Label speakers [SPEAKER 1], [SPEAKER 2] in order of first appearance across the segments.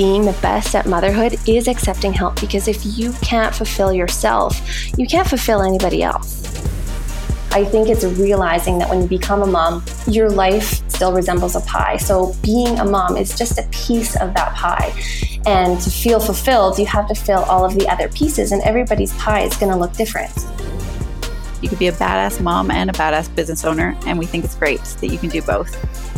[SPEAKER 1] being the best at motherhood is accepting help because if you can't fulfill yourself, you can't fulfill anybody else. I think it's realizing that when you become a mom, your life still resembles a pie. So being a mom is just a piece of that pie. And to feel fulfilled, you have to fill all of the other pieces, and everybody's pie is going to look different.
[SPEAKER 2] You could be a badass mom and a badass business owner, and we think it's great that you can do both.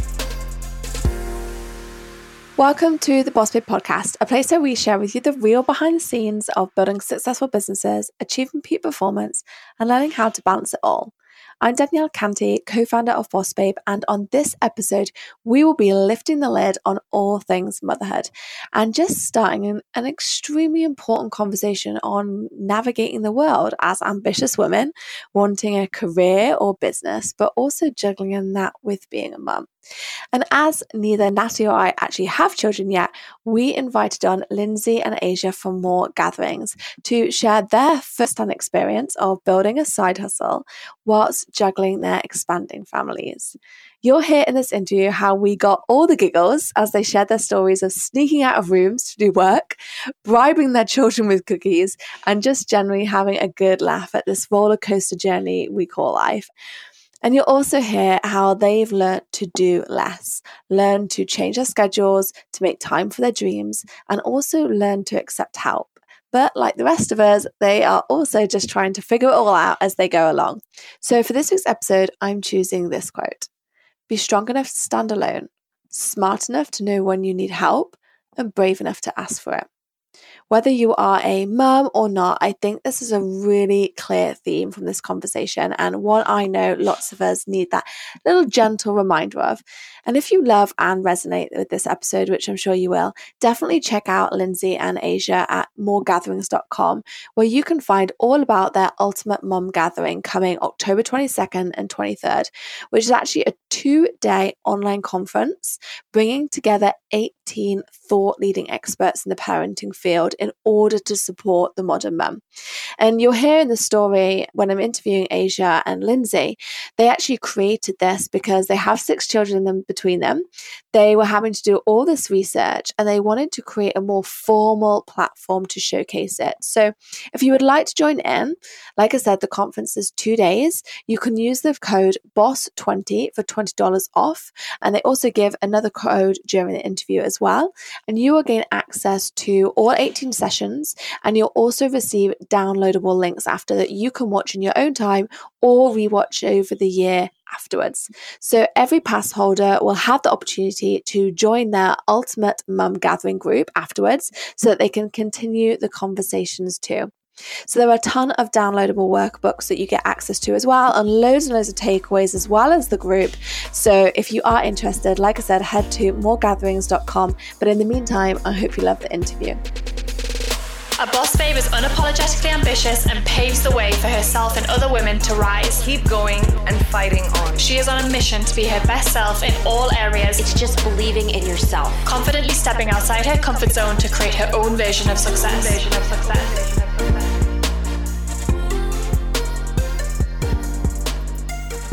[SPEAKER 3] Welcome to the Boss Babe podcast, a place where we share with you the real behind the scenes of building successful businesses, achieving peak performance, and learning how to balance it all. I'm Danielle Canty, co founder of Boss Babe, and on this episode, we will be lifting the lid on all things motherhood and just starting an, an extremely important conversation on navigating the world as ambitious women, wanting a career or business, but also juggling in that with being a mum. And as neither Natty or I actually have children yet, we invited on Lindsay and Aja for more gatherings to share their first hand experience of building a side hustle whilst juggling their expanding families. You'll hear in this interview how we got all the giggles as they shared their stories of sneaking out of rooms to do work, bribing their children with cookies, and just generally having a good laugh at this roller coaster journey we call life. And you'll also hear how they've learned to do less, learn to change their schedules, to make time for their dreams, and also learn to accept help. But like the rest of us, they are also just trying to figure it all out as they go along. So for this week's episode, I'm choosing this quote Be strong enough to stand alone, smart enough to know when you need help, and brave enough to ask for it. Whether you are a mum or not, I think this is a really clear theme from this conversation and one I know lots of us need that little gentle reminder of. And if you love and resonate with this episode, which I'm sure you will, definitely check out Lindsay and Aja at moregatherings.com, where you can find all about their Ultimate Mum Gathering coming October 22nd and 23rd, which is actually a two day online conference bringing together 18 thought leading experts in the parenting field in order to support the modern mum. And you'll hear in the story when I'm interviewing Aja and Lindsay, they actually created this because they have six children them between them. They were having to do all this research and they wanted to create a more formal platform to showcase it. So if you would like to join in, like I said, the conference is two days. You can use the code BOSS20 for $20 off. And they also give another code during the interview as well. And you will gain access to all 18 sessions and you'll also receive downloadable links after that you can watch in your own time or rewatch over the year afterwards. So every pass holder will have the opportunity to join their ultimate mum gathering group afterwards so that they can continue the conversations too. So there are a ton of downloadable workbooks that you get access to as well, and loads and loads of takeaways as well as the group. So if you are interested, like I said, head to moregatherings.com. But in the meantime, I hope you love the interview.
[SPEAKER 4] A boss babe is unapologetically ambitious and paves the way for herself and other women to rise.
[SPEAKER 5] Keep going and fighting on.
[SPEAKER 4] She is on a mission to be her best self in all areas.
[SPEAKER 6] It's just believing in yourself.
[SPEAKER 4] Confidently stepping outside her comfort zone to create her own version of success. Version of success.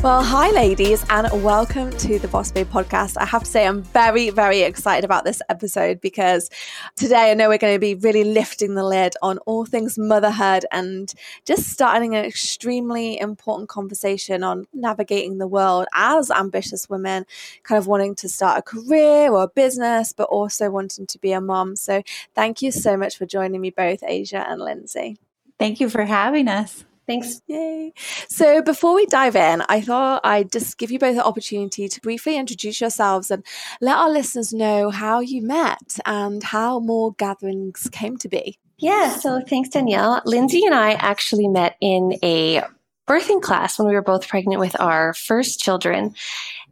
[SPEAKER 3] Well, hi, ladies, and welcome to the Boss Babe podcast. I have to say, I'm very, very excited about this episode because today I know we're going to be really lifting the lid on all things motherhood and just starting an extremely important conversation on navigating the world as ambitious women, kind of wanting to start a career or a business, but also wanting to be a mom. So, thank you so much for joining me both, Aja and Lindsay.
[SPEAKER 2] Thank you for having us.
[SPEAKER 1] Thanks.
[SPEAKER 3] Yay. So before we dive in, I thought I'd just give you both the opportunity to briefly introduce yourselves and let our listeners know how you met and how more gatherings came to be.
[SPEAKER 1] Yeah, so thanks, Danielle. Lindsay and I actually met in a birthing class when we were both pregnant with our first children.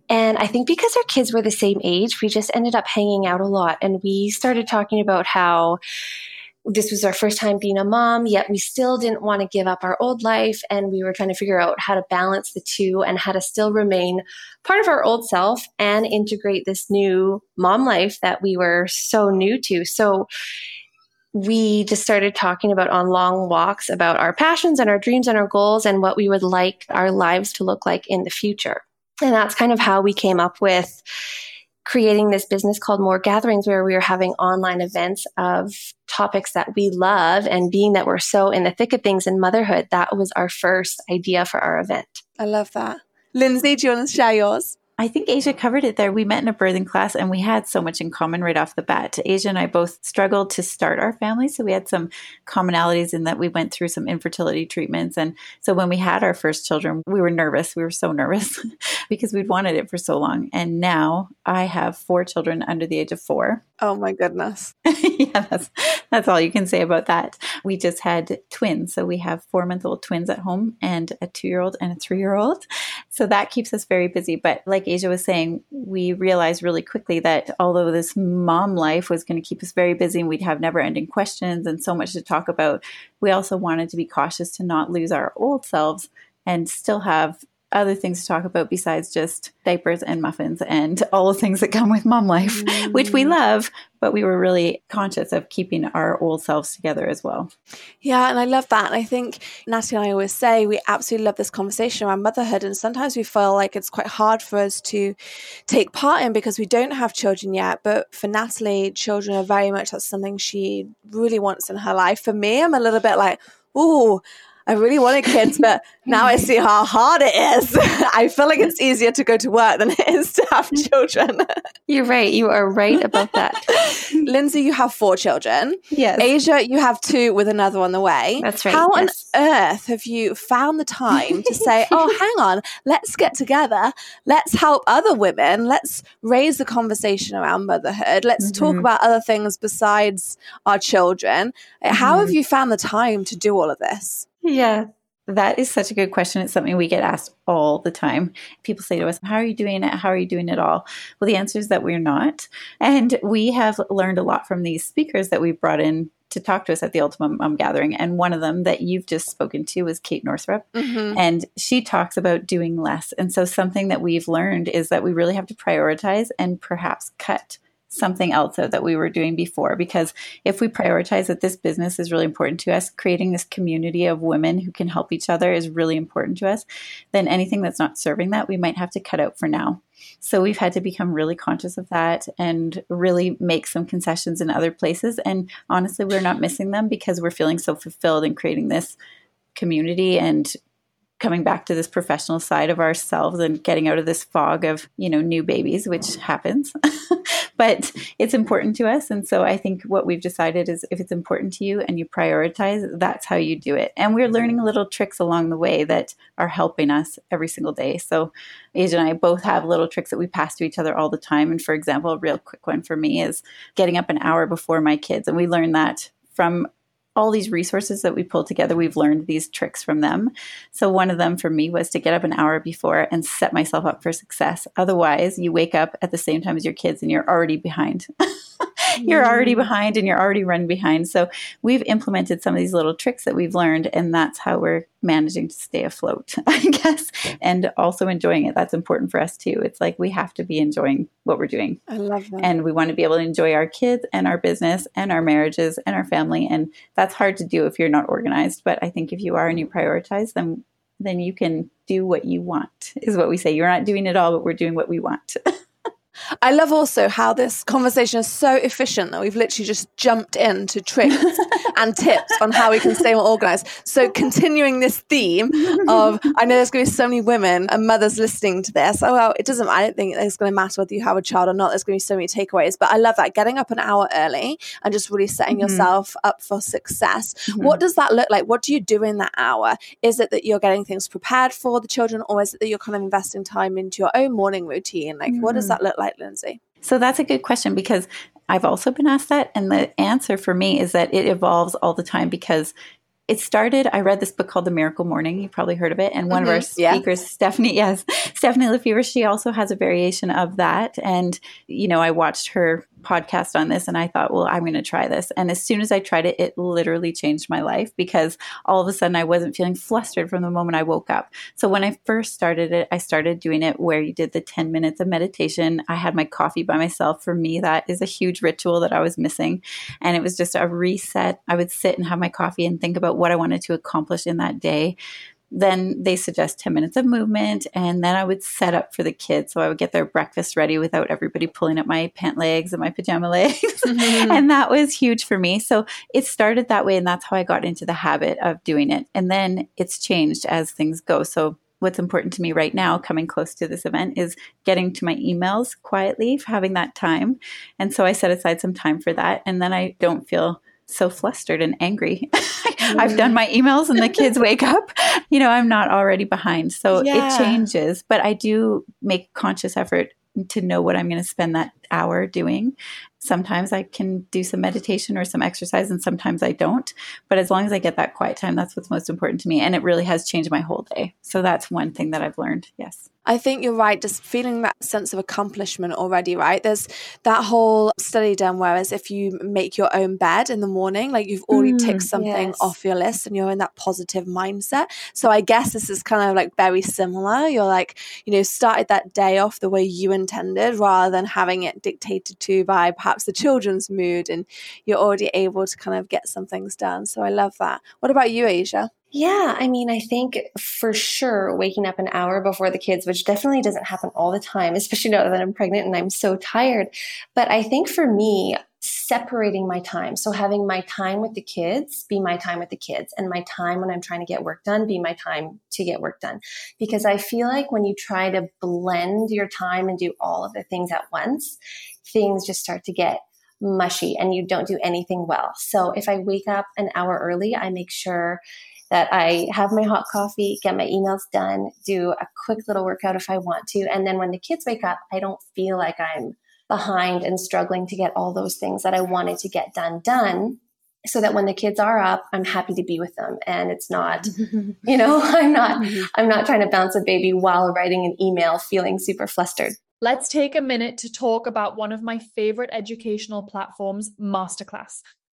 [SPEAKER 1] And I think because our kids were the same age, we just ended up hanging out a lot. And we started talking about how this was our first time being a mom, yet we still didn't want to give up our old life. And we were trying to figure out how to balance the two and how to still remain part of our old self and integrate this new mom life that we were so new to. So we just started talking about on long walks about our passions and our dreams and our goals and what we would like our lives to look like in the future. And that's kind of how we came up with creating this business called More Gatherings, where we were having online events of topics that we love. And being that we're so in the thick of things in motherhood, that was our first idea for our event.
[SPEAKER 3] I love that. Lindsay, do you want to share yours?
[SPEAKER 2] I think Aja covered it there. We met in a birthing class and we had so much in common right off the bat. Aja and I both struggled to start our family. So we had some commonalities in that we went through some infertility treatments. And so when we had our first children, we were nervous. We were so nervous because we'd wanted it for so long. And now I have four children under the age of four.
[SPEAKER 3] Oh my goodness.
[SPEAKER 2] yeah, that's, that's all you can say about that. We just had twins. So we have four month old twins at home and a two year old and a three year old. So that keeps us very busy. But like Aja was saying, we realized really quickly that although this mom life was going to keep us very busy and we'd have never ending questions and so much to talk about, we also wanted to be cautious to not lose our old selves and still have other things to talk about besides just diapers and muffins and all the things that come with mom life, mm. which we love, but we were really conscious of keeping our old selves together as well.
[SPEAKER 3] Yeah, and I love that. And I think Natalie and I always say we absolutely love this conversation around motherhood. And sometimes we feel like it's quite hard for us to take part in because we don't have children yet. But for Natalie, children are very much that's something she really wants in her life. For me, I'm a little bit like, oh, I really wanted kids, but now I see how hard it is. I feel like it's easier to go to work than it is to have children.
[SPEAKER 1] You're right. You are right about that.
[SPEAKER 3] Lindsay, you have four children.
[SPEAKER 2] Yes.
[SPEAKER 3] Aja, you have two with another on the way.
[SPEAKER 1] That's right.
[SPEAKER 3] How
[SPEAKER 1] yes.
[SPEAKER 3] on earth have you found the time to say, oh, hang on, let's get together. Let's help other women. Let's raise the conversation around motherhood. Let's mm-hmm. talk about other things besides our children. Mm-hmm. How have mm-hmm. you found the time to do all of this?
[SPEAKER 2] Yeah. That is such a good question. It's something we get asked all the time. People say to us, How are you doing it? How are you doing it all? Well, the answer is that we're not. And we have learned a lot from these speakers that we've brought in to talk to us at the Ultimate Mom Gathering. And one of them that you've just spoken to was Kate Northrup. Mm-hmm. And she talks about doing less. And so, something that we've learned is that we really have to prioritize and perhaps cut something else that we were doing before. Because if we prioritize that this business is really important to us, creating this community of women who can help each other is really important to us, then anything that's not serving that, we might have to cut out for now. So we've had to become really conscious of that and really make some concessions in other places. And honestly, we're not missing them because we're feeling so fulfilled in creating this community and coming back to this professional side of ourselves and getting out of this fog of you know new babies which happens but it's important to us and so i think what we've decided is if it's important to you and you prioritize that's how you do it and we're learning little tricks along the way that are helping us every single day so Aja and I both have little tricks that we pass to each other all the time. And for example, a real quick one for me is getting up an hour before my kids. And we learned that from all these resources that we pulled together, we've learned these tricks from them. So, one of them for me was to get up an hour before and set myself up for success. Otherwise, you wake up at the same time as your kids and you're already behind. you're already mm. behind and you're already running behind. So we've implemented some of these little tricks that we've learned, and that's how we're managing to stay afloat, I guess, and also enjoying it. That's important for us too. It's like we have to be enjoying what we're doing.
[SPEAKER 3] I love that.
[SPEAKER 2] And we want to be able to enjoy our kids and our business and our marriages and our family. And that's hard to do if you're not organized. But I think if you are and you prioritize, then then you can do what you want, is what we say. You're not doing it all, but we're doing what we want.
[SPEAKER 3] I love also how this conversation is so efficient that we've literally just jumped into tricks and tips on how we can stay more organized. So, continuing this theme of, I know there's going to be so many women and mothers listening to this. Oh, well, it doesn't, I don't think it's going to matter whether you have a child or not. There's going to be so many takeaways. But I love that getting up an hour early and just really setting mm-hmm. yourself up for success. Mm-hmm. What does that look like? What do you do in that hour? Is it that you're getting things prepared for the children, or is it that you're kind of investing time into your own morning routine? Like, mm-hmm. what does mm-hmm. that look like? Lindsay?
[SPEAKER 2] So that's a good question because I've also been asked that. And the answer for me is that it evolves all the time because it started i read this book called the miracle morning you probably heard of it and one mm-hmm. of our speakers yeah. stephanie yes stephanie lefevre she also has a variation of that and you know i watched her podcast on this and I thought, well, I'm going to try this. And as soon as I tried it, it literally changed my life because all of a sudden I wasn't feeling flustered from the moment I woke up. So when I first started it, I started doing it where you did the 10 minutes of meditation. I had my coffee by myself. For me, that is a huge ritual that I was missing. And it was just a reset. I would sit and have my coffee and think about what I wanted to accomplish in that day then they suggest 10 minutes of movement and then i would set up for the kids. So i would get their breakfast ready without everybody pulling at my pant legs and my pajama legs. Mm-hmm. and that was huge for me. So it started that way and that's how i got into the habit of doing it. And then it's changed as things go. So what's important to me right now coming close to this event is getting to my emails quietly having that time. And so i set aside some time for that and then i don't feel so flustered and angry. I've done my emails and the kids wake up. You know, I'm not already behind. So yeah. it changes, but I do make conscious effort to know what I'm going to spend that hour doing. Sometimes I can do some meditation or some exercise, and sometimes I don't. But as long as I get that quiet time, that's what's most important to me. And it really has changed my whole day. So that's one thing that I've learned. Yes.
[SPEAKER 3] I think you're right, just feeling that sense of accomplishment already, right? There's that whole study done, whereas if you make your own bed in the morning, like you've already mm, ticked something yes. off your list and you're in that positive mindset. So I guess this is kind of like very similar. You're like, you know, started that day off the way you intended rather than having it dictated to by perhaps the children's mood and you're already able to kind of get some things done. So I love that. What about you, Aja?
[SPEAKER 1] Yeah, I mean, I think for sure waking up an hour before the kids, which definitely doesn't happen all the time, especially now that I'm pregnant and I'm so tired. But I think for me, separating my time. So having my time with the kids be my time with the kids and my time when I'm trying to get work done be my time to get work done. Because I feel like when you try to blend your time and do all of the things at once, things just start to get mushy and you don't do anything well. So if I wake up an hour early, I make sure that I have my hot coffee, get my emails done, do a quick little workout if I want to. And then when the kids wake up, I don't feel like I'm behind and struggling to get all those things that I wanted to get done done so that when the kids are up i'm happy to be with them and it's not you know i'm not mm-hmm. i'm not trying to bounce a baby while writing an email feeling super flustered
[SPEAKER 4] let's take a minute to talk about one of my favorite educational platforms masterclass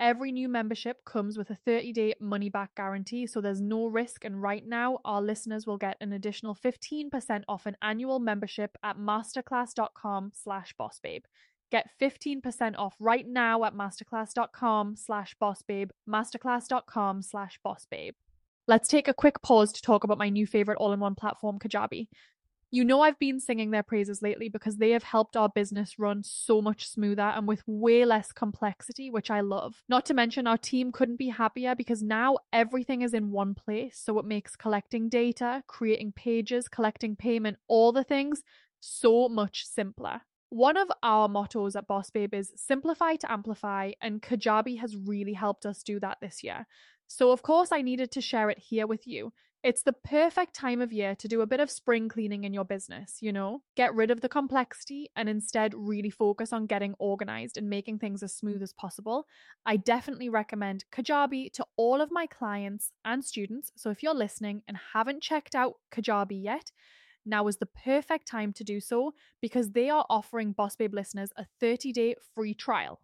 [SPEAKER 4] Every new membership comes with a 30 day money back guarantee, so there's no risk. And right now, our listeners will get an additional 15% off an annual membership at masterclass.com slash bossbabe. Get 15% off right now at masterclass.com slash bossbabe, masterclass.com slash bossbabe. Let's take a quick pause to talk about my new favorite all in one platform, Kajabi. You know, I've been singing their praises lately because they have helped our business run so much smoother and with way less complexity, which I love. Not to mention, our team couldn't be happier because now everything is in one place. So it makes collecting data, creating pages, collecting payment, all the things so much simpler. One of our mottos at Boss Babe is simplify to amplify, and Kajabi has really helped us do that this year. So, of course, I needed to share it here with you. It's the perfect time of year to do a bit of spring cleaning in your business, you know? Get rid of the complexity and instead really focus on getting organized and making things as smooth as possible. I definitely recommend Kajabi to all of my clients and students. So if you're listening and haven't checked out Kajabi yet, now is the perfect time to do so because they are offering Boss Babe listeners a 30 day free trial.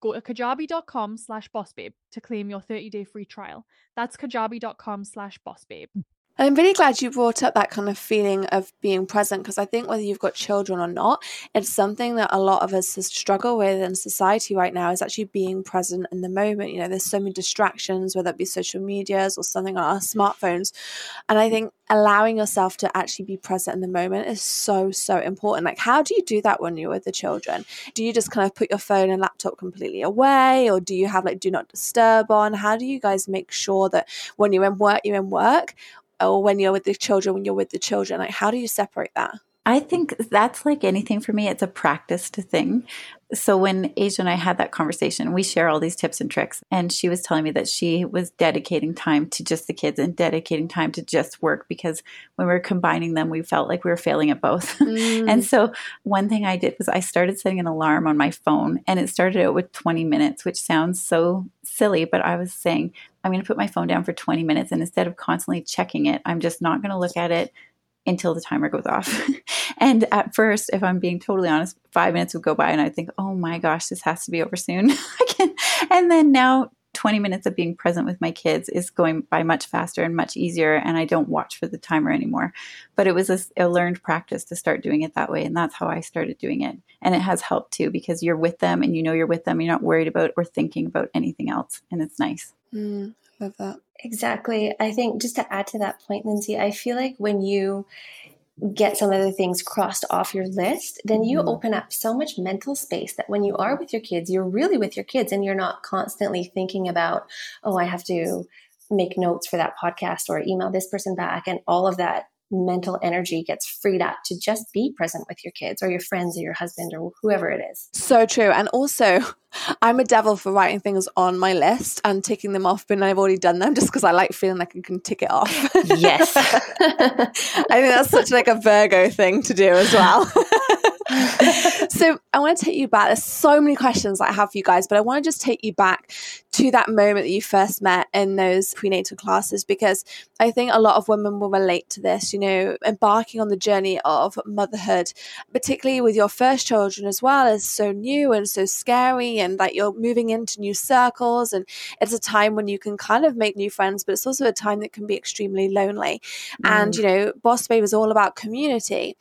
[SPEAKER 4] Go to kajabi.com slash bossbabe to claim your 30 day free trial. That's kajabi.com slash bossbabe.
[SPEAKER 3] I'm really glad you brought up that kind of feeling of being present because I think whether you've got children or not, it's something that a lot of us struggle with in society right now is actually being present in the moment. You know, there's so many distractions, whether it be social medias or something on our smartphones. And I think allowing yourself to actually be present in the moment is so, so important. Like, how do you do that when you're with the children? Do you just kind of put your phone and laptop completely away, or do you have like do not disturb on? How do you guys make sure that when you're in work, you're in work? Or when you're with the children when you're with the children like how do you separate that
[SPEAKER 2] I think that's like anything for me. It's a practiced thing. So when Aja and I had that conversation, we share all these tips and tricks. And she was telling me that she was dedicating time to just the kids and dedicating time to just work because when we were combining them, we felt like we were failing at both. Mm. and so one thing I did was I started setting an alarm on my phone and it started out with 20 minutes, which sounds so silly, but I was saying, I'm going to put my phone down for 20 minutes. And instead of constantly checking it, I'm just not going to look at it until the timer goes off. and at first, if I'm being totally honest, five minutes would go by and I think, oh my gosh, this has to be over soon. and then now 20 minutes of being present with my kids is going by much faster and much easier and i don't watch for the timer anymore but it was a, a, learned practice to start doing it that way and that's how i started doing it and it has helped too because you're with them and you know you're with them you're not worried about or thinking about anything else and it's nice
[SPEAKER 3] mm, love that
[SPEAKER 1] Exactly. I think just to add to that point, Lindsay, I feel like when you get some of the things crossed off your list, then you mm-hmm. open up so much mental space that when you are with your kids, you're really with your kids and you're not constantly thinking about, oh, I have to make notes for that podcast or email this person back and all of that mental energy gets freed up to just be present with your kids or your friends or your husband or whoever it is.
[SPEAKER 3] So true. And also, I'm a devil for writing things on my list and ticking them off when I've already done them just because I like feeling like I can tick it off.
[SPEAKER 1] Yes.
[SPEAKER 3] I think that's such like a Virgo thing to do as well. so I want to take you back. There's so many questions I have for you guys, but I want to just take you back to that moment that you first met in those prenatal classes because I think a lot of women will relate to this, you know, embarking on the journey of motherhood, particularly with your first children as well, is so new and so scary and like you're moving into new circles and it's a time when you can kind of make new friends, but it's also a time that can be extremely lonely. Mm. And, you know, Boss Babe is all about community.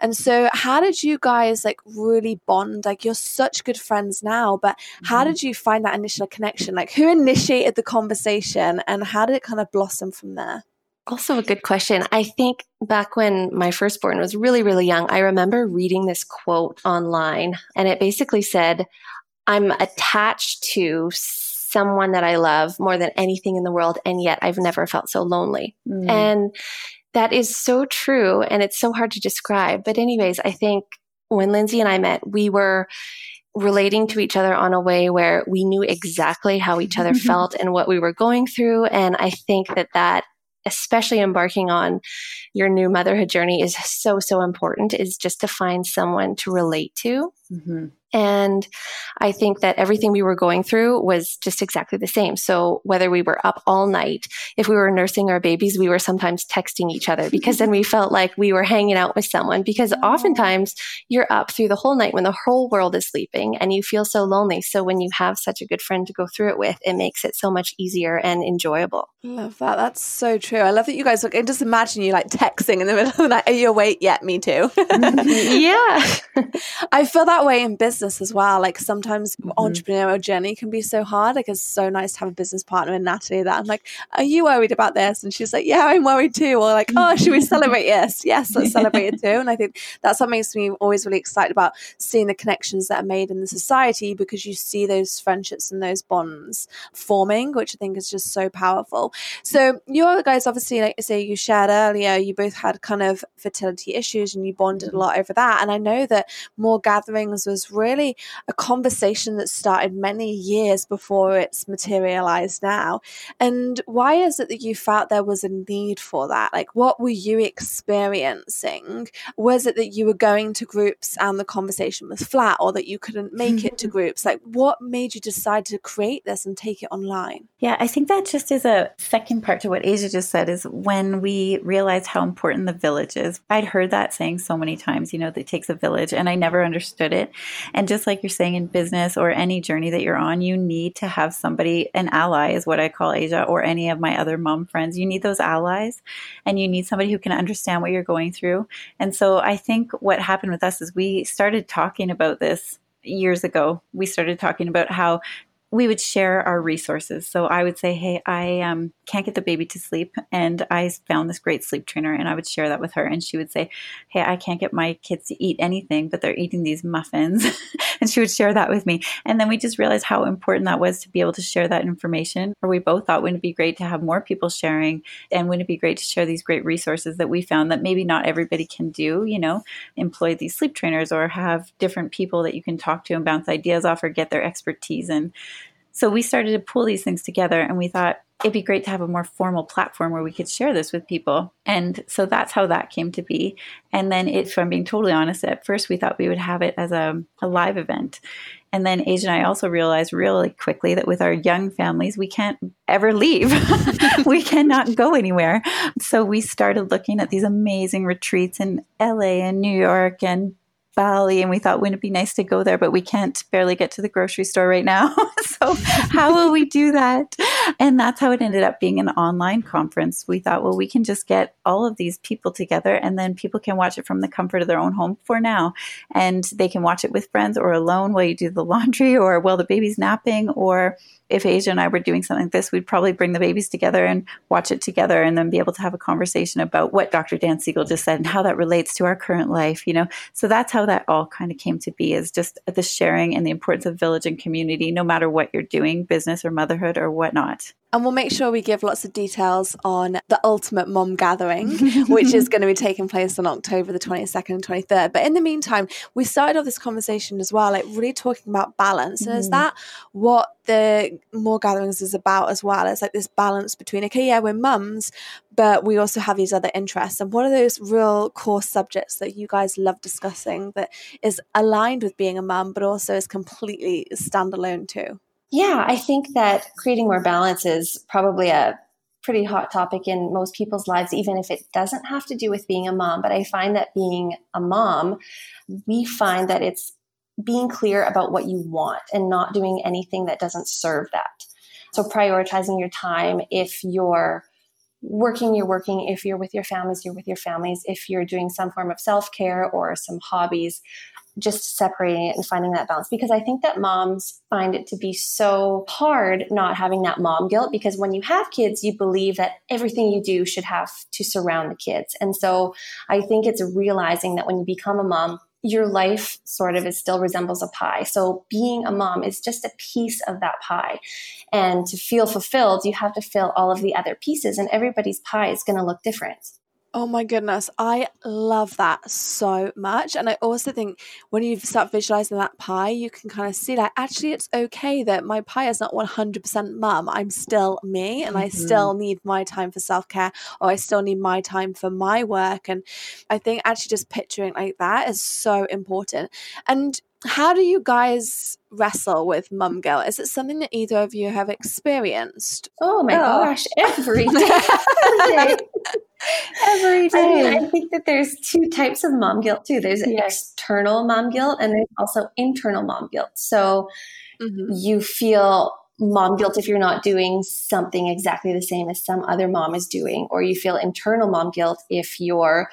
[SPEAKER 3] And so how did you guys like really bond? Like you're such good friends now, but how mm-hmm. did you find that initial connection? Like who initiated the conversation and how did it kind of blossom from there?
[SPEAKER 1] Also, a good question. I think back when my firstborn was really, really young, I remember reading this quote online, and it basically said, I'm attached to someone that I love more than anything in the world, and yet I've never felt so lonely. Mm. And that is so true, and it's so hard to describe. But, anyways, I think when Lindsay and I met, we were relating to each other on a way where we knew exactly how each other felt and what we were going through. And I think that that especially embarking on your new motherhood journey is so so important is just to find someone to relate to mm-hmm. And I think that everything we were going through was just exactly the same. So whether we were up all night, if we were nursing our babies, we were sometimes texting each other because then we felt like we were hanging out with someone because oftentimes you're up through the whole night when the whole world is sleeping and you feel so lonely. So when you have such a good friend to go through it with, it makes it so much easier and enjoyable.
[SPEAKER 3] Love that. That's so true. I love that you guys look and just imagine you like texting in the middle of the night. Are you awake yet? Me too.
[SPEAKER 1] yeah.
[SPEAKER 3] I feel that way in business as well. Like sometimes mm-hmm. entrepreneurial journey can be so hard. Like it's so nice to have a business partner in Natalie that I'm like, are you worried about this? And she's like, yeah, I'm worried too. Or like, oh, should we celebrate? yes, yes, let's celebrate it too. And I think that's what makes me always really excited about seeing the connections that are made in the society because you see those friendships and those bonds forming, which I think is just so powerful. So you guys obviously, like I say, you shared earlier, you both had kind of fertility issues and you bonded a mm-hmm. lot over that. And I know that more gatherings was really a conversation that started many years before it's materialized now. And why is it that you felt there was a need for that? Like, what were you experiencing? Was it that you were going to groups and the conversation was flat, or that you couldn't make it to groups? Like, what made you decide to create this and take it online?
[SPEAKER 2] Yeah, I think that just is a second part to what Aja just said is when we realized how important the village is. I'd heard that saying so many times, you know, that it takes a village, and I never understood it it. And just like you're saying in business or any journey that you're on, you need to have somebody, an ally is what I call Aja or any of my other mom friends. You need those allies and you need somebody who can understand what you're going through. And so I think what happened with us is we started talking about this years ago. We started talking about how we would share our resources. So I would say, Hey, I um, can't get the baby to sleep. And I found this great sleep trainer. And I would share that with her. And she would say, Hey, I can't get my kids to eat anything, but they're eating these muffins. and she would share that with me. And then we just realized how important that was to be able to share that information. Or we both thought, wouldn't it be great to have more people sharing? And wouldn't it be great to share these great resources that we found that maybe not everybody can do, you know, employ these sleep trainers or have different people that you can talk to and bounce ideas off or get their expertise in. So we started to pull these things together and we thought it'd be great to have a more formal platform where we could share this with people. And so that's how that came to be. And then if I'm being totally honest, at first we thought we would have it as a, a live event. And then Aja and I also realized really quickly that with our young families, we can't ever leave. we cannot go anywhere. So we started looking at these amazing retreats in LA and New York and Bali and we thought, wouldn't it be nice to go there? But we can't barely get to the grocery store right now. so, how will we do that? And that's how it ended up being an online conference. We thought, well, we can just get all of these people together and then people can watch it from the comfort of their own home for now. And they can watch it with friends or alone while you do the laundry or while the baby's napping or if Aja and I were doing something like this, we'd probably bring the babies together and watch it together and then be able to have a conversation about what Dr. Dan Siegel just said and how that relates to our current life, you know. So that's how that all kind of came to be is just the sharing and the importance of village and community, no matter what you're doing, business or motherhood or whatnot.
[SPEAKER 3] And we'll make sure we give lots of details on the ultimate mom gathering, which is going to be taking place on October the 22nd and 23rd. But in the meantime, we started off this conversation as well, like really talking about balance. And mm. is that what the more gatherings is about as well? It's like this balance between, okay, yeah, we're mums, but we also have these other interests. And what are those real core subjects that you guys love discussing that is aligned with being a mum, but also is completely standalone too?
[SPEAKER 1] Yeah, I think that creating more balance is probably a pretty hot topic in most people's lives, even if it doesn't have to do with being a mom. But I find that being a mom, we find that it's being clear about what you want and not doing anything that doesn't serve that. So prioritizing your time if you're working, you're working. If you're with your families, you're with your families. If you're doing some form of self care or some hobbies, just separating it and finding that balance because I think that moms find it to be so hard not having that mom guilt because when you have kids, you believe that everything you do should have to surround the kids. And so I think it's realizing that when you become a mom, your life sort of is still resembles a pie. So being a mom is just a piece of that pie. And to feel fulfilled, you have to fill all of the other pieces and everybody's pie is going to look different.
[SPEAKER 3] Oh my goodness, I love that so much. And I also think when you start visualizing that pie, you can kind of see like, actually, it's okay that my pie is not 100% mum. I'm still me and mm-hmm. I still need my time for self care or I still need my time for my work. And I think actually just picturing like that is so important. And how do you guys wrestle with mum guilt? Is it something that either of you have experienced?
[SPEAKER 1] Oh my oh. gosh, every day. every day. every day. I, mean, I, think that there's two types of mom guilt too. There's yes. external mom guilt and there's also internal mom guilt. So mm-hmm. you feel mom guilt if you're not doing something exactly the same as some other mom is doing, or you feel internal mom guilt if you're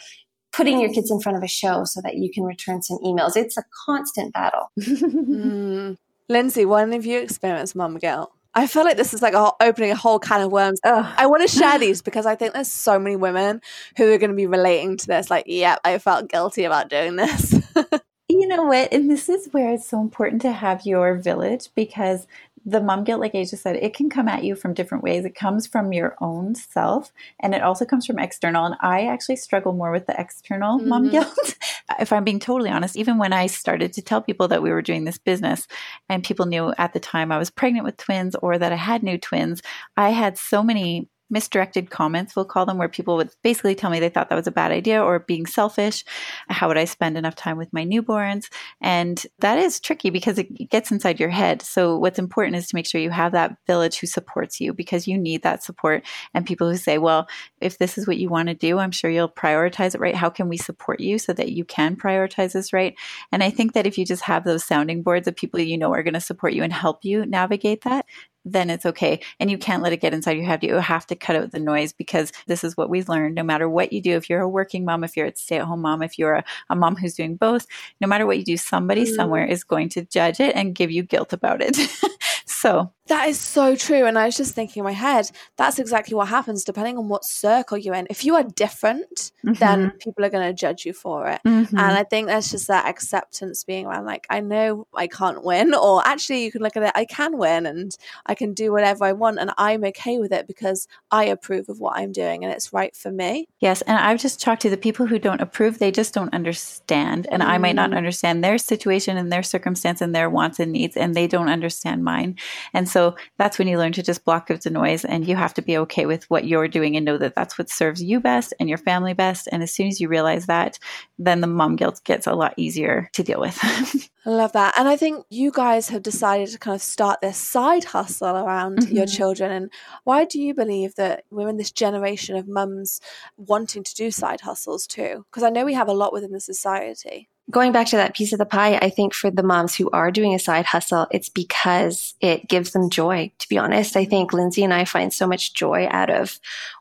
[SPEAKER 1] putting your kids in front of a show so that you can return some emails. It's a constant battle.
[SPEAKER 3] mm. Lindsay, when have you experienced mom guilt? I feel like this is like a, opening a whole can of worms. Ugh. I want to share these because I think there's so many women who are going to be relating to this. Like, yeah, I felt guilty about doing this.
[SPEAKER 2] you know what? And this is where it's so important to have your village because the mom guilt, like Aja said, it can come at you from different ways. It comes from your own self and it also comes from external. And I actually struggle more with the external mm-hmm. mom guilt. if I'm being totally honest, even when I started to tell people that we were doing this business and people knew at the time I was pregnant with twins or that I had new twins, I had so many misdirected comments, we'll call them, where people would basically tell me they thought that was a bad idea or being selfish. How would I spend enough time with my newborns? And that is tricky because it gets inside your head. So, what's important is to make sure you have that village who supports you because you need that support and people who say, well, if this is what you want to do, I'm sure you'll prioritize it right. How can we support you so that you can prioritize this right? And I think that if you just have those sounding boards of people you know are going to support you and help you navigate that, then it's okay. And you can't let it get inside your head. You have to cut out the noise because this is what we've learned. No matter what you do, if you're a working mom, if you're a stay at home mom, if you're a, a, mom who's doing both, no matter what you do, somebody mm. somewhere is going to judge it and give you guilt about it. so
[SPEAKER 3] that is so true. And I was just thinking in my head, that's exactly what happens depending on what circle you're in. If you are different, mm-hmm. then people are going to judge you for it. Mm-hmm. And I think that's just that acceptance being around, like, I know I can't win, or actually, you can look at it, I can win and I can do whatever I want. And I'm okay with it because I approve of what I'm doing and it's right for me.
[SPEAKER 2] Yes. And I've just talked to the people who don't approve, they just don't understand. And mm. I might not mm. understand their situation and their circumstance and their wants and needs, and they don't understand mine. And so so that's when you learn to just block out the noise and you have to be okay with what you're doing and know that that's what serves you best and your family best. And as soon as you realize that, then the mom guilt gets a lot easier to deal with.
[SPEAKER 3] I love that. And I think you guys have decided to kind of start this side hustle around mm-hmm. your children. And why do you believe that we're in this generation of mums wanting to do side hustles too? Because I know we have a lot within the society
[SPEAKER 1] going back to that piece of the pie, I think for the moms who are doing a side hustle, it's because it gives them joy, to be honest. I think Lindsay and I find so much joy out of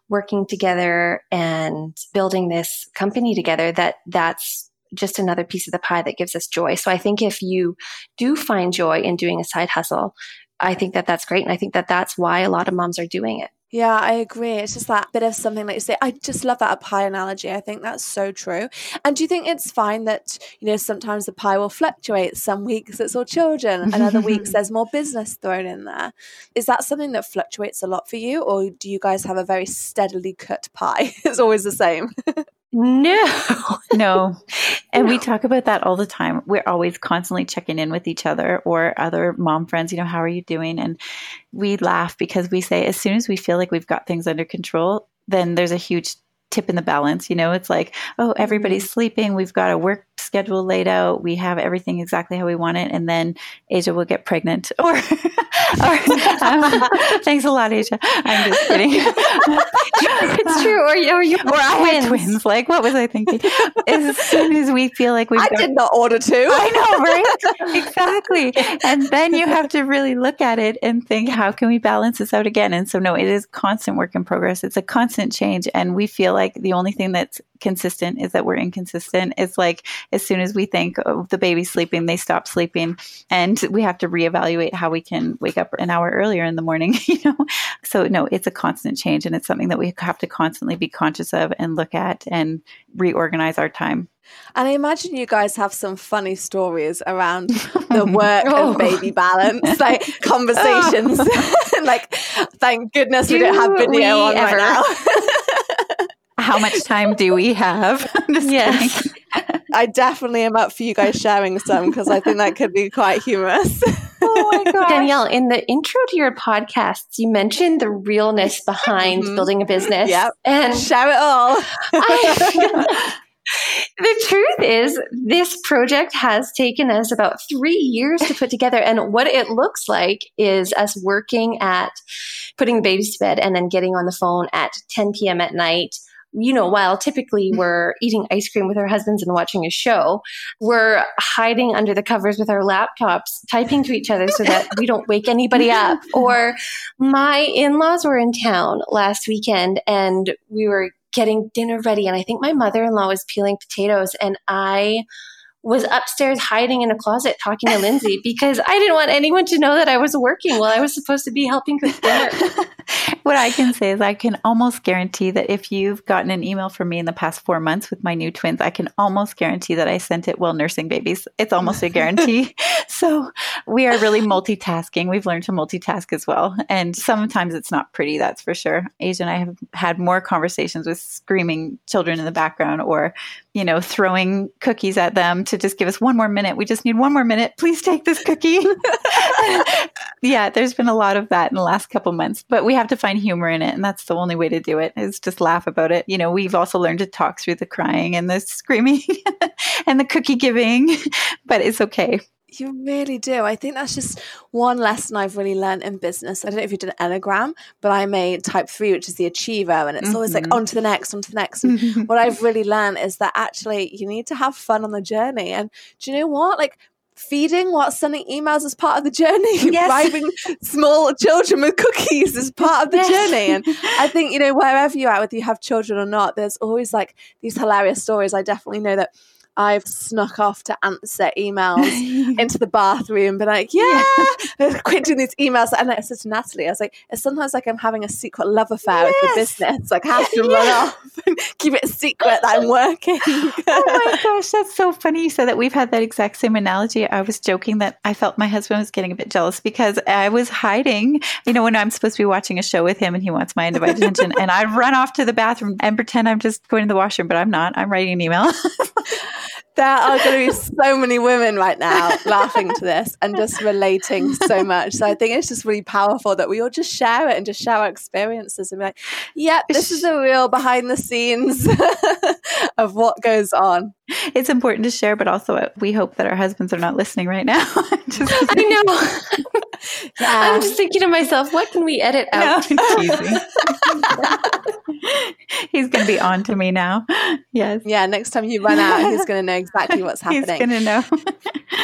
[SPEAKER 1] working together and building this company together that that's just another piece of the pie that gives us joy. So I think if you do find joy in doing a side hustle, I think that that's great. And I think that that's why a lot of moms are doing it.
[SPEAKER 3] Yeah, I agree. It's just that bit of something like you say. I just love that pie analogy. I think that's so true. And do you think it's fine that, you know, sometimes the pie will fluctuate? Some weeks it's all children, and other weeks there's more business thrown in there. Is that something that fluctuates a lot for you? Or do you guys have a very steadily cut pie? it's always the same.
[SPEAKER 2] No, no. And no. we talk about that all the time. We're always constantly checking in with each other or other mom friends, you know, how are you doing? And we laugh because we say, as soon as we feel like we've got things under control, then there's a huge tip in the balance. You know, it's like, oh, everybody's mm-hmm. sleeping. We've got a work schedule laid out. We have everything exactly how we want it. And then Aja will get pregnant. Or, or um, thanks a lot, Aja. I'm just kidding.
[SPEAKER 1] it's true. Or, or you
[SPEAKER 2] or I had twins. Like, what was I thinking? As soon as we feel like we've
[SPEAKER 3] I got, did not order two.
[SPEAKER 2] I know, right? exactly. And then you have to really look at it and think, how can we balance this out again? And so, no, it is constant work in progress. It's a constant change. And we feel like the only thing that's consistent is that we're inconsistent. It's like as soon as we think oh, the baby's sleeping, they stop sleeping, and we have to reevaluate how we can wake up an hour earlier in the morning. You know, so no, it's a constant change, and it's something that we have to constantly be conscious of and look at and reorganize our time.
[SPEAKER 3] And I imagine you guys have some funny stories around the work oh. and baby balance, like conversations. Oh. like, thank goodness do we don't have video on ever? right now
[SPEAKER 2] how much time do we have?
[SPEAKER 3] yes. I definitely am up for you guys sharing some because I think that could be quite humorous.
[SPEAKER 1] oh my god. Danielle, in the intro to your podcasts, you mentioned the realness behind mm-hmm. building a business.
[SPEAKER 3] Yep. And share it all.
[SPEAKER 1] I, the truth is, this project has taken us about three years to put together. And what it looks like is us working at putting the babies to bed and then getting on the phone at 10 p.m. at night you know, while typically mm-hmm. we're eating ice cream with our husbands and watching a show, we're hiding under the covers with our laptops, typing to each other so that we don't wake anybody up. Or my in laws were in town last weekend and we were getting dinner ready. And I think my mother in law was peeling potatoes and I was upstairs hiding in a closet talking to Lindsay because I didn't want anyone to know that I was working while I was supposed to be helping cook dinner.
[SPEAKER 2] what I can say is I can almost guarantee that if you've gotten an email from me in the past four months with my new twins, I can almost guarantee that I sent it while nursing babies. It's almost a guarantee. so we are really multitasking. We've learned to multitask as well. And sometimes it's not pretty, that's for sure. Aja and I have had more conversations with screaming children in the background or, you know, throwing cookies at them to just give us one more minute. We just need one more minute. Please take this cookie. yeah, there's been a lot of that in the last couple months, but we have to find humor in it. And that's the only way to do it is just laugh about it. You know, we've also learned to talk through the crying and the screaming and the cookie giving, but it's okay.
[SPEAKER 3] You really do. I think that's just one lesson I've really learned in business. I don't know if you did an Enneagram, but I'm a type three, which is the achiever, and it's mm-hmm. always like mm-hmm. on to the next, on to the next. And what I've really learned is that actually you need to have fun on the journey. And do you know what? Like feeding while sending emails is part of the journey. Yes. Bribing small children with cookies is part of the yes. journey. And I think, you know, wherever you're at, whether you have children or not, there's always like these hilarious stories. I definitely know that I've snuck off to answer emails into the bathroom, but like, yeah, yeah. quit doing these emails. And I said to Natalie, I was like, it's sometimes like I'm having a secret love affair yes. with the business. Like, I have to run off and keep it a secret that I'm working. oh
[SPEAKER 2] my gosh, that's so funny you said that. We've had that exact same analogy. I was joking that I felt my husband was getting a bit jealous because I was hiding, you know, when I'm supposed to be watching a show with him and he wants my undivided attention. And I'd run off to the bathroom and pretend I'm just going to the washroom, but I'm not. I'm writing an email.
[SPEAKER 3] There are going to be so many women right now laughing to this and just relating so much. So I think it's just really powerful that we all just share it and just share our experiences and be like, yep, yeah, this is a real behind the scenes of what goes on.
[SPEAKER 2] It's important to share, but also uh, we hope that our husbands are not listening right now.
[SPEAKER 1] just I know. yeah. I'm just thinking to myself, what can we edit out? No,
[SPEAKER 2] he's going to be on to me now. Yes.
[SPEAKER 3] Yeah. Next time you run out, he's going to know exactly what's happening.
[SPEAKER 2] He's going to know.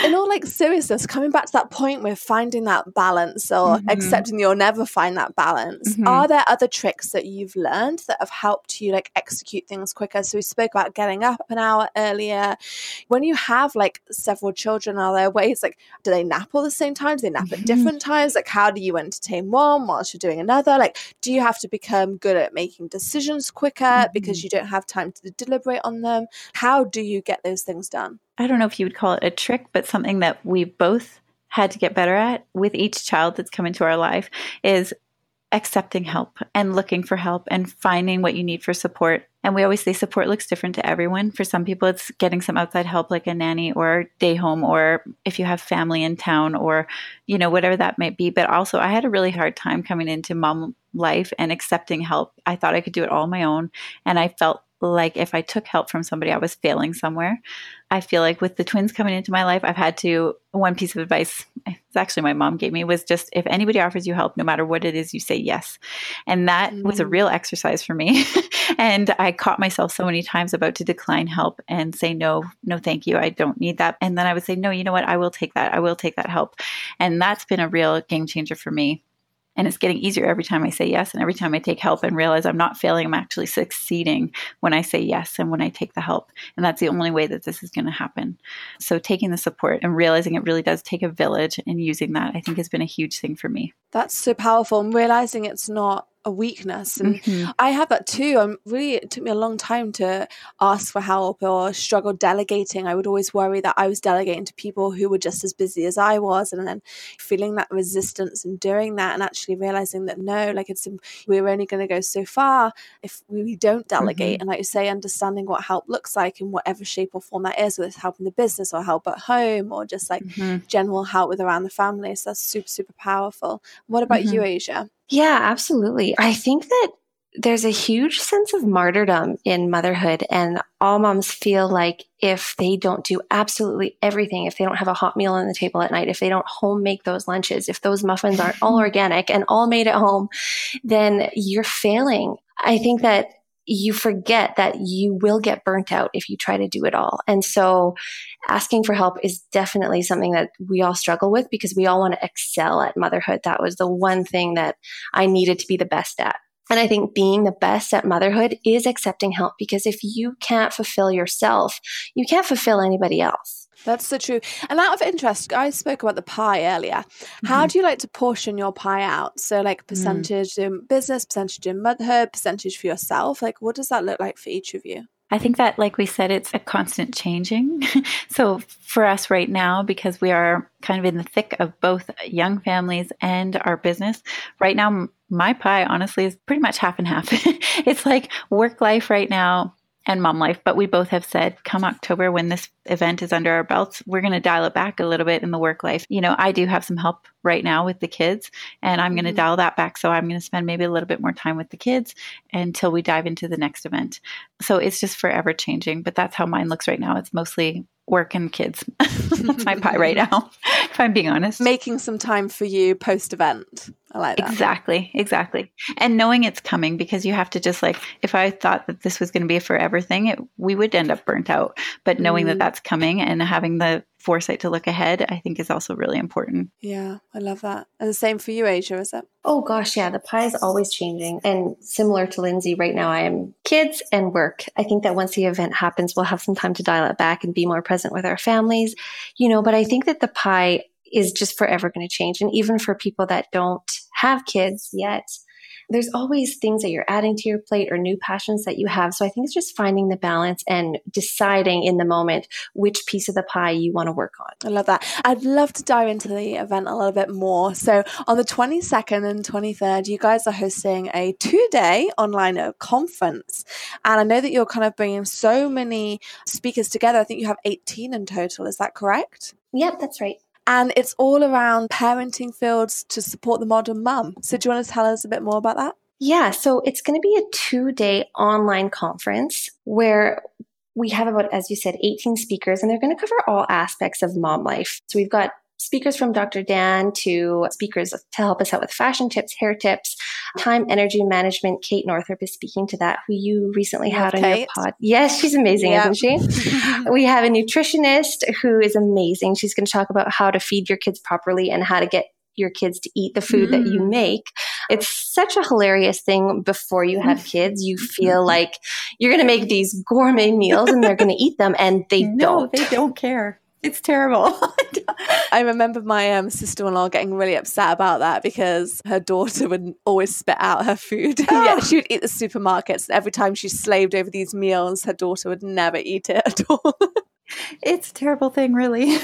[SPEAKER 3] In all like seriousness, coming back to that point with finding that balance or mm-hmm. accepting you'll never find that balance, mm-hmm. are there other tricks that you've learned that have helped you like execute things quicker? So we spoke about getting up an hour earlier. When you have like several children, are there ways like do they nap all the same time? Do they nap mm-hmm. at different times? Like how do you entertain one whilst you're doing another? Like do you have to become good at making decisions quicker because mm-hmm. you don't have time to deliberate on them? How do you get those things done?
[SPEAKER 2] I don't know if you would call it a trick, but something that we both had to get better at with each child that's come into our life is accepting help and looking for help and finding what you need for support. And we always say support looks different to everyone. For some people, it's getting some outside help like a nanny or day home, or if you have family in town, or, you know, whatever that might be. But also, I had a really hard time coming into mom life and accepting help. I thought I could do it all on my own. And I felt like if I took help from somebody, I was failing somewhere. I feel like with the twins coming into my life, I've had to, one piece of advice, it's actually my mom gave me, was just if anybody offers you help, no matter what it is, you say yes. And that mm-hmm. was a real exercise for me. and I caught myself so many times about to decline help and say, no, no, thank you. I don't need that. And then I would say, no, you know what? I will take that. I will take that help. And that's been a real game changer for me and it's getting easier every time I say yes. And every time I take help and realize I'm not failing, I'm actually succeeding when I say yes and when I take the help. And that's the only way that this is going to happen. So taking the support and realizing it really does take a village and using that, I think has been a huge thing for me.
[SPEAKER 3] That's so powerful. And realizing it's not a weakness and mm-hmm. i have that too i'm really it took me a long time to ask for help or struggle delegating i would always worry that i was delegating to people who were just as busy as i was and then feeling that resistance and doing that and actually realizing that no like it's we're only going to go so far if we don't delegate mm-hmm. and like you say understanding what help looks like in whatever shape or form that is whether it's help in the business or help at home or just like mm-hmm. general help with around the family so that's super super powerful what about you mm-hmm. Aja
[SPEAKER 1] yeah, absolutely. I think that there's a huge sense of martyrdom in motherhood, and all moms feel like if they don't do absolutely everything, if they don't have a hot meal on the table at night, if they don't home make those lunches, if those muffins aren't all organic and all made at home, then you're failing. I think that you forget that you will get burnt out if you try to do it all. And so asking for help is definitely something that we all struggle with because we all want to excel at motherhood. That was the one thing that I needed to be the best at. And I think being the best at motherhood is accepting help because if you can't fulfill yourself, you can't fulfill anybody else.
[SPEAKER 3] That's so true. And out of interest, I spoke about the pie earlier. Mm-hmm. How do you like to portion your pie out? So, like mm. percentage mm. in business, percentage in motherhood, percentage for yourself. Like, what does that look like for each of you?
[SPEAKER 2] I think that, like we said, it's a constant changing. so, for us right now, because we are kind of in the thick of both young families and our business, right now, my pie honestly is pretty much half and half. it's like work life right now and mom life. But we both have said, come October, when this event is under our belts, we're going to dial it back a little bit in the work life. You know, I do have some help right now with the kids, and I'm going to
[SPEAKER 3] Mhm.
[SPEAKER 2] dial that back. So I'm going to spend maybe a little bit more time with the kids until we dive into the next event. So it's just forever changing. But that's how mine looks right now. It's mostly work and kids. that's my pie right now, if I'm being honest.
[SPEAKER 3] Making some time for you post event. I like that.
[SPEAKER 2] Exactly, exactly. And knowing it's coming because you have to just like, if I thought that this was going to be a forever thing, it, we would end up burnt out. But knowing
[SPEAKER 3] Mm.
[SPEAKER 2] that that's coming and having the foresight to look ahead, I think is also really important.
[SPEAKER 3] Yeah, I love that. And the same for you, Aja, is it?
[SPEAKER 1] Oh gosh, yeah, the pie is always changing. And similar to Lindsay, right now I am kids and work. I think that once the event happens, we'll have some time to dial it back and be more present with our families, you know, but I think that the pie is just forever going to change. And even for people that don't have kids yet, there's always things that you're adding to your plate or new passions that you have. So I think it's just finding the balance and deciding in the moment which piece of the pie you want to work on.
[SPEAKER 3] I love that. I'd love to dive into the event a little bit more. So, on the 22nd and 23rd, you guys are hosting a two day online conference. And I know that you're kind of bringing so many speakers together. I think you have 18 in total. Is that correct?
[SPEAKER 1] Yep, that's right.
[SPEAKER 3] And it's all around parenting fields to support the modern mum. So, do you want to tell us a bit more about that?
[SPEAKER 1] Yeah, so it's going to be a two day online conference where we have about, as you said, 18 speakers, and they're going to cover all aspects of mom life. So we've got speakers from Dr. Dan to speakers to help us out with fashion tips, hair tips, time, energy management. Kate Northrup is speaking to that, who you recently had on your pod. Yes, she's amazing,
[SPEAKER 3] Yeah.
[SPEAKER 1] isn't she? we have a nutritionist who is amazing. She's going to talk about how to feed your kids properly and how to get your kids to eat the food that you
[SPEAKER 2] Mm.
[SPEAKER 1] make. It's such a hilarious thing before you have kids. You feel like you're going to make these gourmet meals and they're going to eat them and they
[SPEAKER 2] no,
[SPEAKER 1] don't.
[SPEAKER 2] they don't care. It's terrible.
[SPEAKER 3] I remember my um, sister in law getting really upset about that because her daughter would always spit out her food.
[SPEAKER 2] Oh.
[SPEAKER 3] yet she would eat the supermarkets. And every time she slaved over these meals, her daughter would never eat it at all.
[SPEAKER 2] it's a terrible thing, really.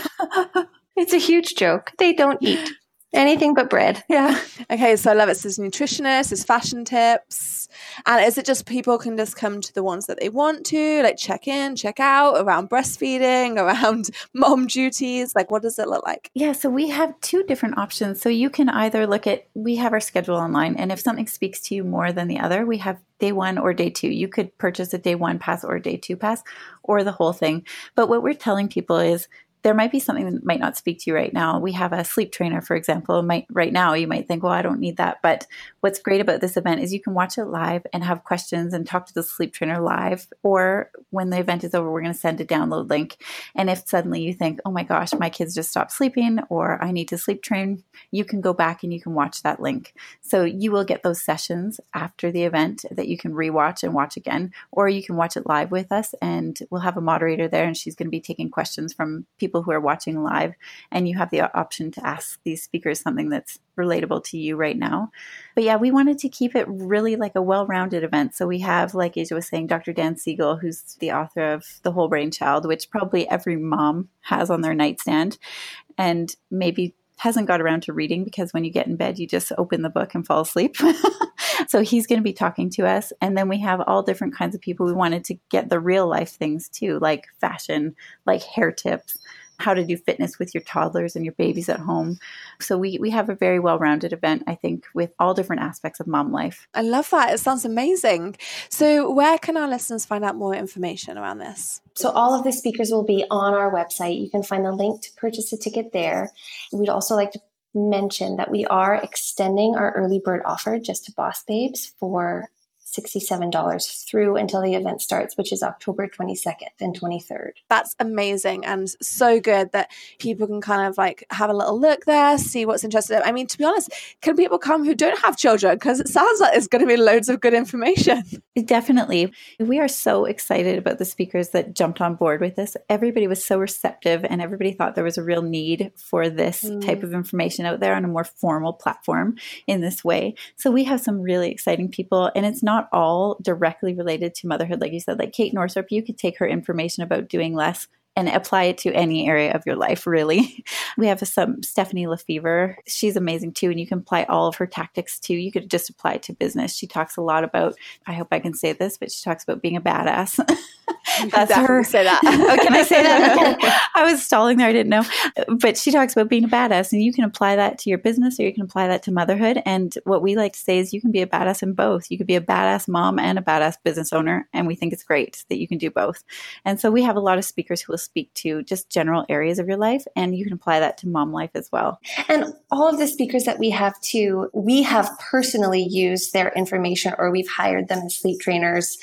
[SPEAKER 1] It's a huge joke. They don't eat anything but bread.
[SPEAKER 2] yeah.
[SPEAKER 3] okay, so I love it. So there's nutritionists, there's fashion tips. And is it just people can just come to the ones that they want to, like check in, check out around breastfeeding, around mom duties? Like, what does it look like?
[SPEAKER 2] Yeah, so we have two different options. So you can either look at, we have our schedule online, and if something speaks to you more than the other, we have day one or day two. You could purchase a day one pass or a day two pass or the whole thing. But what we're telling people is, there might be something that might not speak to you right now. We have a sleep trainer, for example. Might right now you might think, well, I don't need that. But what's great about this event is you can watch it live and have questions and talk to the sleep trainer live. Or when the event is over, we're going to send a download link. And if suddenly you think, oh my gosh, my kids just stopped sleeping, or I need to sleep train, you can go back and you can watch that link. So you will get those sessions after the event that you can rewatch and watch again, or you can watch it live with us. And we'll have a moderator there, and she's going to be taking questions from people who are watching live. And you have the option to ask these speakers something that's relatable to you right now. But yeah, we wanted to keep it really like a well rounded event. So we have, like Aja was saying, Dr. Dan Siegel, who's the author of The Whole Brain Child, which probably every mom has on their nightstand and maybe hasn't got around to reading because when you get in bed, you just open the book and fall asleep. so he's going to be talking to us. And then we have all different kinds of people. We wanted to get the real life things too, like fashion, like hair tips how to do fitness with your toddlers and your babies at home. So we we have a very well-rounded event, I think, with all different aspects of mom life.
[SPEAKER 3] I love that. It sounds amazing. So, where can our listeners find out more information around this?
[SPEAKER 1] So all of the speakers will be on our website. You can find the link to purchase a ticket there. We'd also like to mention that we are extending our early bird offer just to Boss Babes for $67 through until the event starts, which is October 22nd and 23rd.
[SPEAKER 3] That's amazing and so good that people can kind of like have a little look there, see what's interested. I mean, to be honest, can people come who don't have children? Because it sounds like there's going to be loads of good information.
[SPEAKER 2] Definitely. We are so excited about the speakers that jumped on board with this. Everybody was so receptive and everybody thought there was a real need for this
[SPEAKER 3] Mm.
[SPEAKER 2] type of information out there on a more formal platform in this way. So we have some really exciting people and it's not all directly related to motherhood like you said like Kate Northrup you could take her information about doing less and apply it to any area of your life, really. We have some Stephanie Lefevre. She's amazing too, and you can apply all of her tactics too. You could just apply it to business. She talks a lot about, I hope I can say this, but she talks about being a badass.
[SPEAKER 3] That's her. Say that.
[SPEAKER 2] oh, can I say that? I was stalling there. I didn't know. But she talks about being a badass, and you can apply that to your business or you can apply that to motherhood. And what we like to say is you can be a badass in both. You could be a badass mom and a badass business owner. And we think it's great that you can do both. And so we have a lot of speakers who will speak to just general areas of your life, and you can apply that to mom life as well.
[SPEAKER 1] And all of the speakers that we have too, we have personally used their information or we've hired them as sleep trainers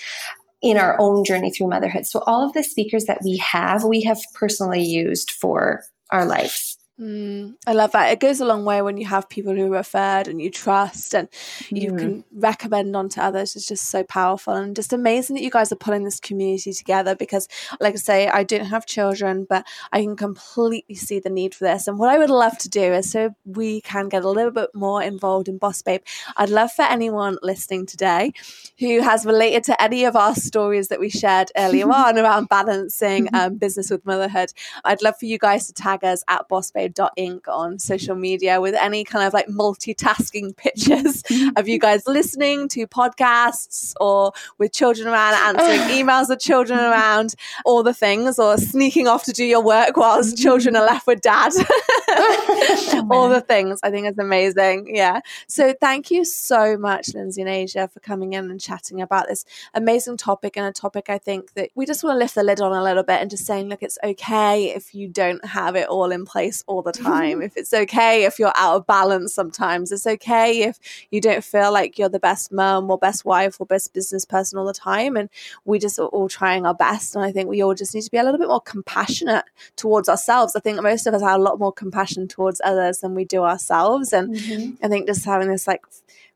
[SPEAKER 1] in our own journey through motherhood. So all of the speakers that we have, we have personally used for our lives.
[SPEAKER 3] Mm, I love that. It goes a long way when you have people who are referred and you trust and you mm. can recommend on to others. It's just so powerful and just amazing that you guys are pulling this community together because, like I say, I don't have children, but I can completely see the need for this. And what I would love to do is so we can get a little bit more involved in Boss Babe, I'd love for anyone listening today who has related to any of our stories that we shared earlier on around balancing um, business with motherhood. I'd love for you guys to tag us at Boss Babe Inc. on mm-hmm. social media with any kind of like multitasking pictures mm-hmm. of you guys listening to podcasts or with children around, answering emails with children around, all the things, or sneaking off to do your work whilst children are left with dad. all oh, the things. I think is amazing. Yeah. So thank you so much, Lindsay and Aja, for coming in and chatting about this amazing topic and a topic I think that we just want to lift the lid on a little bit and just saying, look, it's okay if you don't have it all in place all the time. if it's okay if you're out of balance sometimes. It's okay if you don't feel like you're the best mom or best wife or best business person all the time. And we just are all trying our best. And I think we all just need to be a little bit more compassionate towards ourselves. I think most of us are a lot more compassion towards others than we do ourselves. And mm-hmm. I think just having this like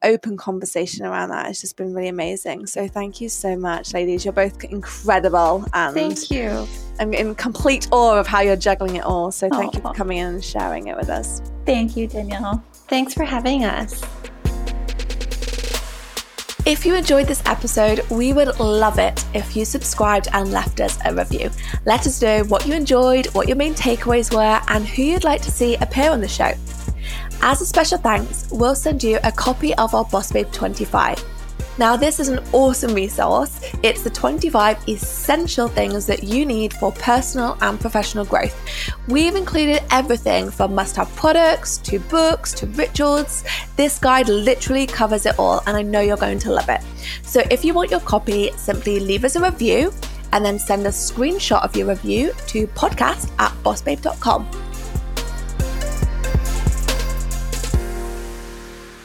[SPEAKER 3] open conversation around that has just been really amazing. So thank you so much, ladies. You're both incredible. And
[SPEAKER 1] thank you.
[SPEAKER 3] I'm in complete awe of how you're juggling it all. So thank Aww. you for coming in and sharing it with us.
[SPEAKER 2] Thank you, Danielle.
[SPEAKER 1] Thanks for having us.
[SPEAKER 3] If you enjoyed this episode, we would love it if you subscribed and left us a review. Let us know what you enjoyed, what your main takeaways were, and who you'd like to see appear on the show. As a special thanks, we'll send you a copy of our Boss Babe 25. Now, this is an awesome resource. It's the 25 essential things that you need for personal and professional growth. We've included everything from must have products to books to rituals. This guide literally covers it all, and I know you're going to love it. So, if you want your copy, simply leave us a review and then send a screenshot of your review to podcast at bossbabe.com.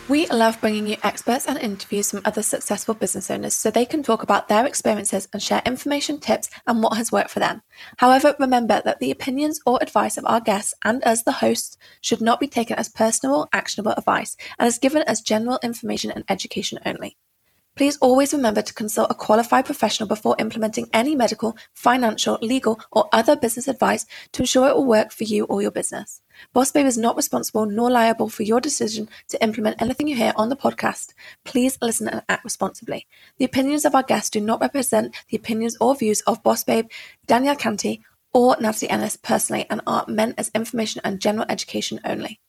[SPEAKER 3] We love bringing you experts and interviews from other successful business owners so they can talk about their experiences and share information, tips, and what has worked for them. However, remember that the opinions or advice of our guests and us, the hosts, should not be taken as personal actionable advice and is given as general information and education only. Please always remember to consult a qualified professional before implementing any medical, financial, legal, or other business advice to ensure it will work for you or your business. Boss Babe is not responsible nor liable for your decision to implement anything you hear on the podcast. Please listen and act responsibly. The opinions of our guests do not represent the opinions or views of Boss Babe, Danielle Canty, or Natalie Ennis personally and are meant as information and general education only.